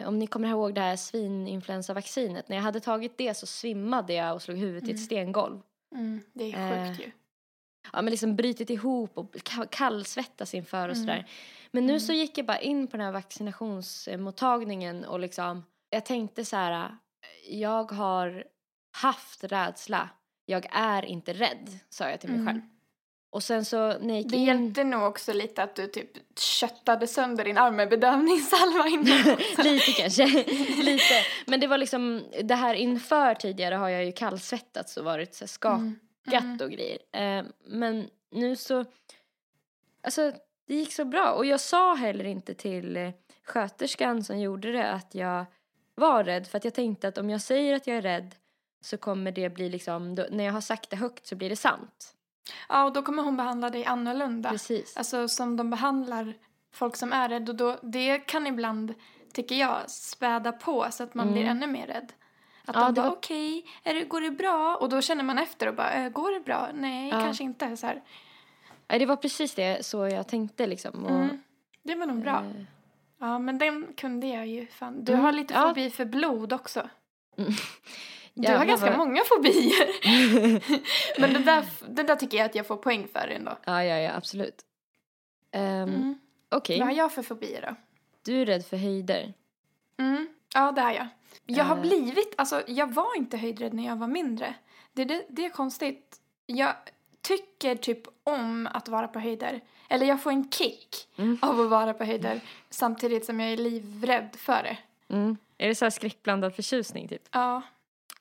Eh, om ni kommer ihåg det här svininfluensavaccinet. När jag hade tagit det så svimmade jag och slog huvudet i Mm. ett stengolv. Mm, det är sjukt Eh, ju. Ja men liksom brutit ihop och ka- kallsvettas inför och Mm. sådär. Men nu Mm. så gick jag bara in på den här vaccinationsmottagningen och liksom jag tänkte så här. Jag har haft rädsla. Jag är inte rädd, sa jag till mig Mm. själv. Och sen så när jag gick Det in... hjälpte nog också lite att du typ köttade sönder din arm med bedövningssalva innan. Lite kanske. Lite. Men det var liksom, det här inför tidigare har jag ju kallsvettats och varit så här skakat Mm. och grejer. Eh, men nu så, alltså det gick så bra. Och jag sa heller inte till eh, sköterskan som gjorde det att jag var rädd. För att jag tänkte att om jag säger att jag är rädd så kommer det bli liksom, då, när jag har sagt det högt så blir det sant. Ja, och då kommer hon behandla dig annorlunda. Precis. Alltså som de behandlar folk som är rädda. Och då, det kan ibland, tycker jag, späda på så att man Mm. blir ännu mer rädd. Att Ja, de det bara var- okej, det, går det bra? Och då känner man efter och bara, "Eh, går det bra? Nej, Ja. kanske inte. Så här. Nej, det var precis det så jag tänkte liksom. Och, Mm. Det var nog bra. eh, Ja, men den kunde jag ju fan. Du Mm, har lite ja. fobi för blod också. Mm. Du har ganska vad- många fobier. men det där, det där tycker jag att jag får poäng för ändå. ja, ja, ja, absolut. Um, Mm. Okej, Vad har jag för fobier då? du är rädd för höjder. Mm. Ja, det är jag. Jag har Eh. blivit, alltså jag var inte höjdrädd när jag var mindre. Det, det, det är konstigt. Jag tycker typ om att vara på höjder. Eller jag får en kick Mm. av att vara på höjder samtidigt som jag är livrädd för det. Mm. Är det så här skräckblandad förtjusning typ? Ja.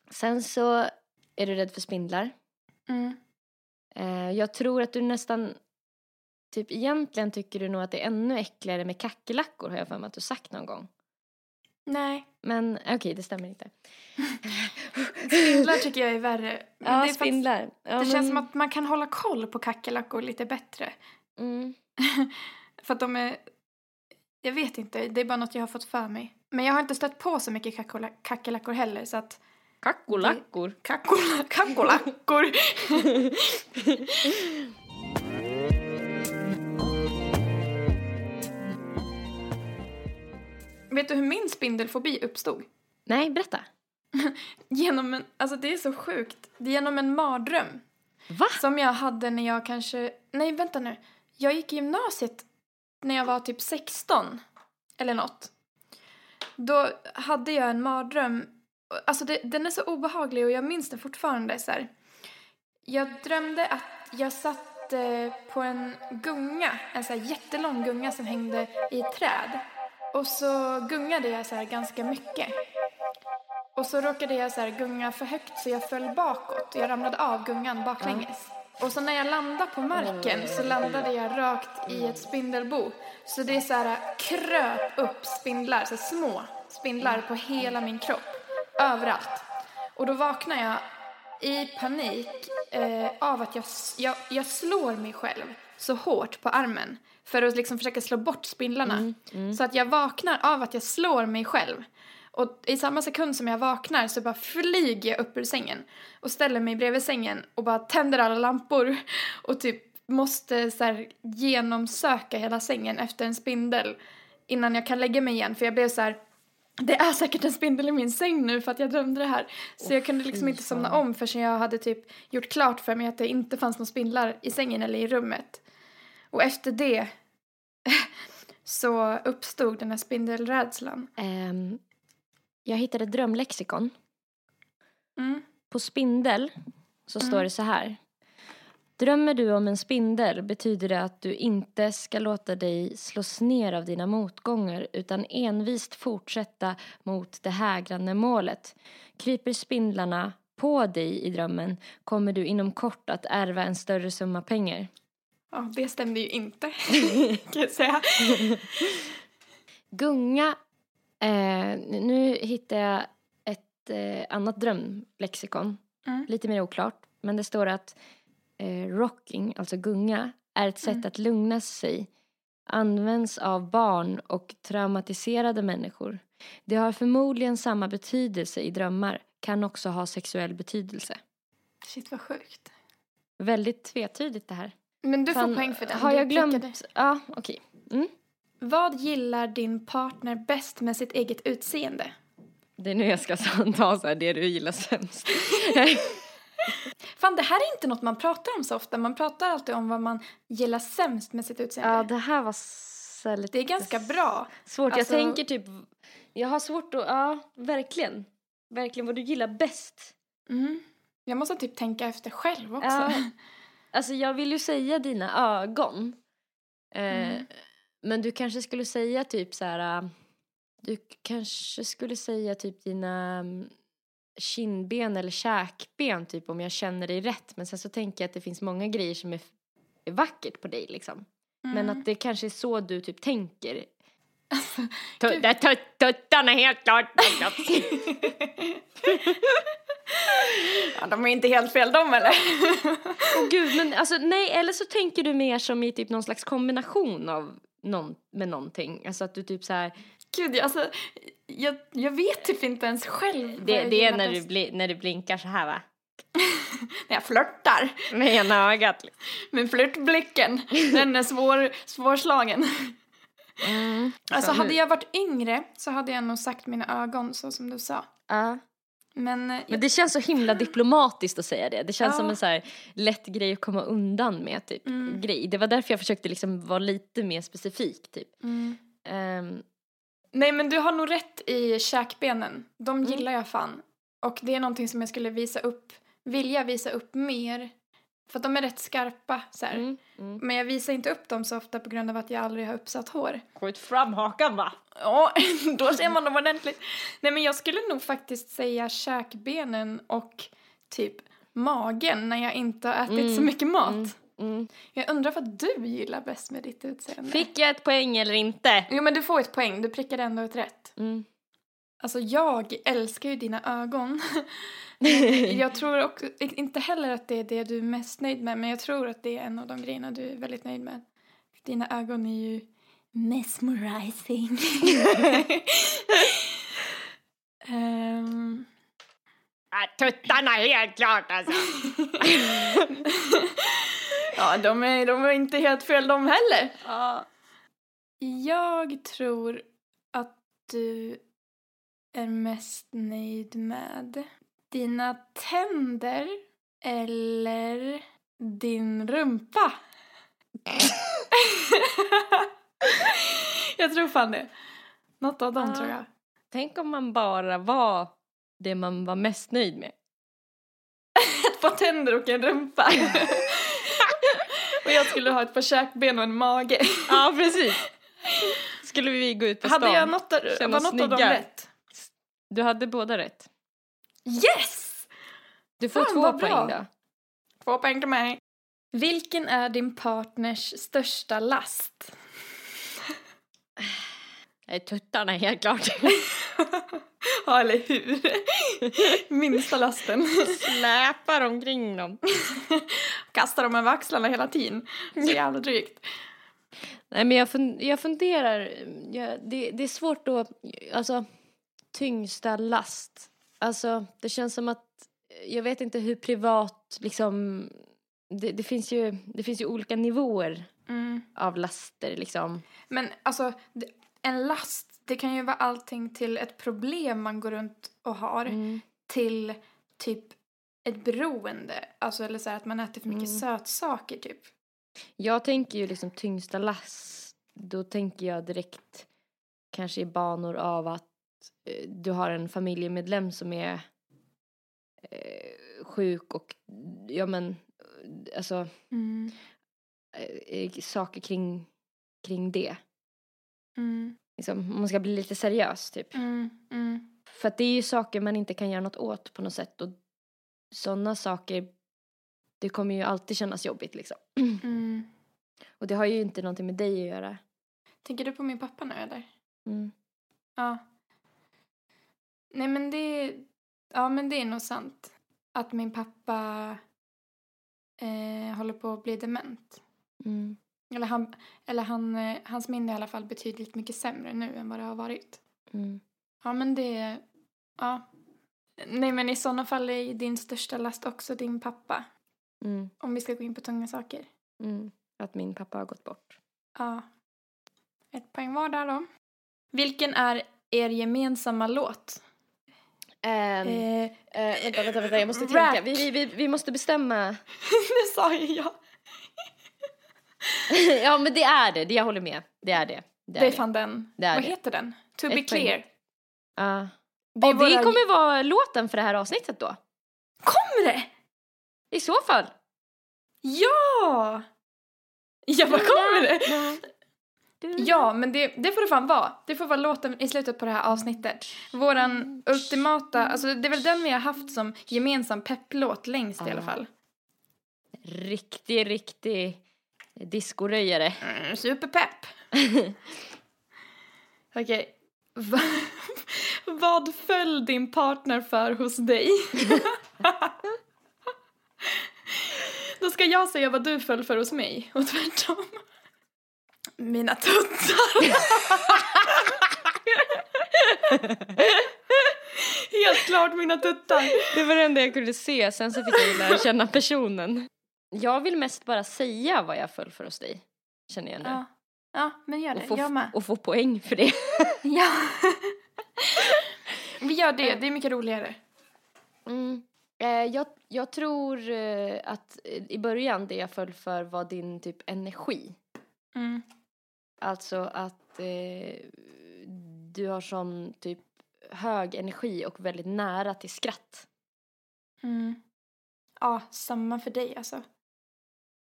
Sen så är du rädd för spindlar. Mm. Eh, jag tror att du nästan, typ egentligen tycker du nog att det är ännu äckligare med kackerlackor har jag för mig att du sagt någon gång. Nej, Men okej, det stämmer inte. spindlar tycker jag är värre. Men ja, det spindlar. Ja, det men- känns som att man kan hålla koll på kackerlackor lite bättre. Mm. För att de är... Jag vet inte, det är bara något jag har fått för mig. Men jag har inte stött på så mycket kackerlackor heller så att Kackolackor. Kackola- Kackolackor! Vet du hur min spindelfobi uppstod? Nej, berätta. Genom en, alltså det är så sjukt, det är genom en mardröm. Va? Som jag hade när jag kanske, nej vänta nu. Jag gick i gymnasiet när jag var typ 16 eller något. Då hade jag en mardröm. Alltså det, den är så obehaglig och jag minns den fortfarande så här. Jag drömde att jag satt eh, på en gunga, en så här jättelång gunga som hängde i ett träd. Och så gungade jag så här ganska mycket. Och så råkade jag så här gunga för högt så jag föll bakåt. Jag ramlade av gungan baklänges. Och så när jag landade på marken så landade jag rakt i ett spindelbo. Så det är så här kröp upp spindlar, så små spindlar på hela min kropp. Överallt. Och då vaknar jag i panik eh, av att jag, jag, jag slår mig själv så hårt på armen för att liksom försöka slå bort spindlarna. Så att jag vaknar av att jag slår mig själv. Och i samma sekund som jag vaknar så bara flyger jag upp ur sängen och ställer mig bredvid sängen och bara tänder alla lampor och typ måste så här genomsöka hela sängen efter en spindel innan jag kan lägga mig igen för jag blev så här det är säkert en spindel i min säng nu för att jag drömde det här. Så jag kunde liksom inte somna om förrän jag hade typ gjort klart för mig att det inte fanns några spindlar i sängen eller i rummet. Och efter det så uppstod den här spindelrädslan. Ehm, jag hittade drömlexikon. Mm. På spindel så står det så här. Drömmer du om en spindel betyder det att du inte ska låta dig slås ner av dina motgångar utan envist fortsätta mot det hägrande målet. Kryper spindlarna på dig i drömmen kommer du inom kort att ärva en större summa pengar. Ja, det stämde ju inte, kan jag säga. Gunga. Eh, nu hittar jag ett eh, annat drömlexikon. Mm. Lite mer oklart. Men det står att eh, rocking, alltså gunga, är ett sätt Mm. att lugna sig. Används av barn och traumatiserade människor. Det har förmodligen samma betydelse i drömmar. Kan också ha sexuell betydelse. Shit vad sjukt. Väldigt tvetydigt det här. Men du Fan, får poäng för den. Har Du jag glömt? prickade. Ja, okej. Mm. Vad gillar din partner bäst med sitt eget utseende? Det är nu jag ska ta så här, det du gillar sämst. Fan, det här är inte något man pratar om så ofta. Man pratar alltid om vad man gillar sämst med sitt utseende. Ja, det här var så lite Det är ganska bra. svårt. Alltså- Jag tänker typ, jag har svårt att, ja, verkligen. Verkligen vad du gillar bäst. Mm. Jag måste typ tänka efter själv också. Ja. Alltså jag vill ju säga dina ögon. Eh, Mm. Men du kanske skulle säga typ så här, äh, du kanske skulle säga typ dina mm, kindben eller käkben typ om jag känner dig rätt. Men sen så tänker jag att det finns många grejer som är, är vackert på dig liksom. Men Mm. att det kanske är så du typ tänker. Tuttarna helt klart. ja, de är inte helt fel de eller? Åh gud, men alltså nej, eller så tänker du mer som i typ någon slags kombination av någon, med någonting. Alltså att du typ så här, Gud, jag- alltså, jag, jag vet typ inte ens själv det, det är när du, bli, när du blinkar så här va? När jag flörtar. Med ena ögat. Men flörtblicken, den är svår, svårslagen. Mm. Alltså Så hade jag varit yngre så hade jag nog sagt mina ögon så som du sa. Ja. Men, eh, Men det känns så himla diplomatiskt att säga det. Det känns Ja. som en så här lätt grej att komma undan med typ. Mm. Grej. Det var därför jag försökte liksom vara lite mer specifik typ. mm. Ehm, Nej men du har nog rätt i käkbenen. De Mm. gillar jag fan. Och det är någonting som jag skulle visa upp, vilja visa upp mer. För att de är rätt skarpa så mm, mm. Men jag visar inte upp dem så ofta på grund av att jag aldrig har uppsatt hår. Skjut fram hakan va? Ja, då ser man dem ordentligt. Nej men jag skulle nog faktiskt säga käkbenen och typ magen när jag inte har ätit Mm, så mycket mat. mm, Mm. Jag undrar vad du gillar bäst med ditt utseende. Fick jag ett poäng eller inte? Jo men du får ett poäng, du prickade ändå ett rätt. Alltså jag älskar ju dina ögon. jag tror också, inte heller att det är det du är mest nöjd med, men jag tror att det är en av de grejerna du är väldigt nöjd med. Dina ögon är ju Mesmerizing. Ehm, tuttarna helt klart alltså. ja, de är, de är inte helt fel de heller. ja. Jag tror att du är mest nöjd med dina tänder eller din rumpa. jag tror fan det. Något av dem Ja. tror jag. Tänk om man bara var det man var mest nöjd med. Ett par tänder och en rumpa. och jag skulle ha ett par käkben och en mage. Ja, precis. Skulle vi gå ut på stan? Hade jag något, var något av dem snygga. rätt? Du hade båda rätt. Yes! Du får Fan, två vad bra. poäng då. Två poäng till mig. Vilken är din partners största last? Tuttarna helt klart. ja, eller hur? Minsta lasten. Släpar omkring dem. Kastar dem över axlarna hela tiden. Så jävla drygt. Nej men jag, fun- jag funderar, jag, det, det är svårt att, alltså tyngsta last. Alltså det känns som att, jag vet inte hur privat liksom, det, det, finns, ju, det finns ju olika nivåer Mm. av laster liksom. Men alltså, en last, det kan ju vara allting till ett problem man går runt och har Mm. till typ ett beroende. Alltså eller så här att man äter för mycket Mm. sötsaker typ. Jag tänker ju liksom tyngsta last, då tänker jag direkt kanske i banor av att eh, du har en familjemedlem som är eh, sjuk och ja men eh, alltså Mm. eh, saker kring, kring det. Mm. Liksom, om man ska bli lite seriös typ. Mm. Mm. För att det är ju saker man inte kan göra något åt på något sätt och sådana saker det kommer ju alltid kännas jobbigt liksom. Mm. Och det har ju inte någonting med dig att göra. Tänker du på min pappa nu eller? Mm. Ja. Nej men det, ja men det är nog sant. Att min pappa eh, håller på att bli dement. Mm. Eller, han, eller han, eh, hans minne är i alla fall betydligt mycket sämre nu än vad det har varit. Mm. Ja men det, ja. Nej men i sådana fall är din största last också din pappa. Mm. Om vi ska gå in på tunga saker. Mm. Att min pappa har gått bort. Ja. Ett poäng var där då. Vilken är er gemensamma låt? Um, Eh, vänta, vänta, vänta, jag måste rap. tänka. Vi, vi, vi, vi måste bestämma. det sa ju jag. ja, men det är det. det. Jag håller med. Det är det. Det är fan den. Det är Vad det. heter den? To Ett be clear. Ja. Det är Och det våra- kommer vara låten för det här avsnittet då. Kommer det? I så fall. Ja! Ja, vad kommer det? Ja, men det, det får det fan vara. Det får vara låten i slutet på det här avsnittet. Våran ultimata, alltså det är väl den vi har haft som gemensam pepplåt längst i alla fall. Riktig, riktig discoröjare. Mm, superpepp! Okej. Va- Vad föll din partner för hos dig? Då ska jag säga vad du föll för hos mig och tvärtom. Mina tuttar. Helt klart mina tuttar. Det var det enda jag kunde se, sen så fick jag lära känna personen. Jag vill mest bara säga vad jag föll för hos dig, känner jag nu. Ja, ja men gör det. och, få, jag med. och få poäng för det. Ja. Vi gör det, det är mycket roligare. Mm. Eh, jag, jag tror eh, att eh, i början det jag föll för var din typ energi. Mm. Alltså att eh, du har sån typ hög energi och väldigt nära till skratt. Mm. Ja, samma för dig alltså.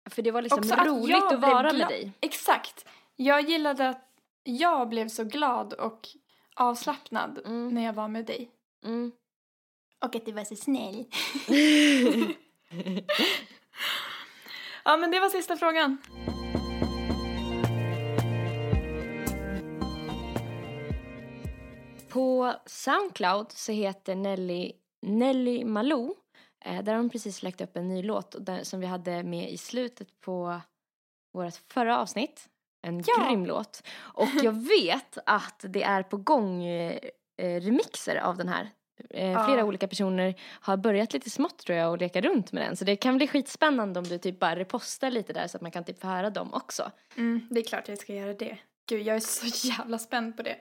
För det var liksom Också att roligt att blev vara med dig. Exakt. Jag gillade att jag blev så glad och avslappnad Mm. när jag var med dig. Mm. Och att du var så snäll. Ja, men det var sista frågan. På Soundcloud så heter Nelly Nelly Malou. Eh, där har hon precis lagt upp en ny låt som vi hade med i slutet på vårt förra avsnitt. En Ja. grym låt. Och jag vet att det är på gång eh, remixer av den här. Eh, Ja. Flera olika personer har börjat lite smått tror jag och leka runt med den. Så det kan bli skitspännande om du typ bara repostar lite där så att man kan typ få höra dem också. Mm, det är klart jag ska göra det. Gud, jag är så jävla spänd på det.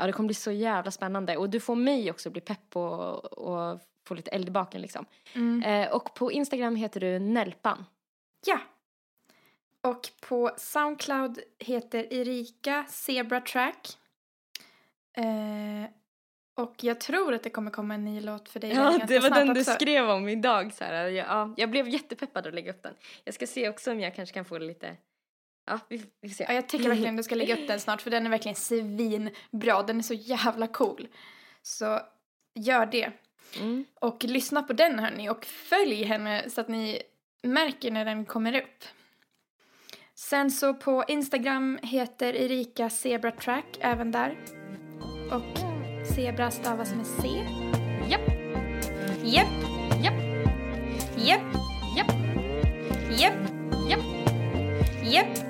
Ja, det kommer bli så jävla spännande. Och du får mig också bli pepp på och få lite eld i baken liksom. Mm. Eh, och på Instagram heter du Nelpan. Ja. Och på Soundcloud heter Erika Zebra Track. Eh, och jag tror att det kommer komma en ny låt för dig Ja, det var den du också. skrev om idag. Så här. Jag, ja, jag blev jättepeppad att lägga upp den. Jag ska se också om jag kanske kan få lite... Ja, vi, vi får se. Ja, jag tycker verkligen du ska lägga upp den snart för den är verkligen svinbra. Den är så jävla cool. Så gör det. Mm. Och lyssna på den hörni och följ henne så att ni märker när den kommer upp. Sen så på Instagram heter Erika Zebra Track även där. Och zebra stavas med C. Japp, Japp, japp, japp, japp, japp, japp, japp,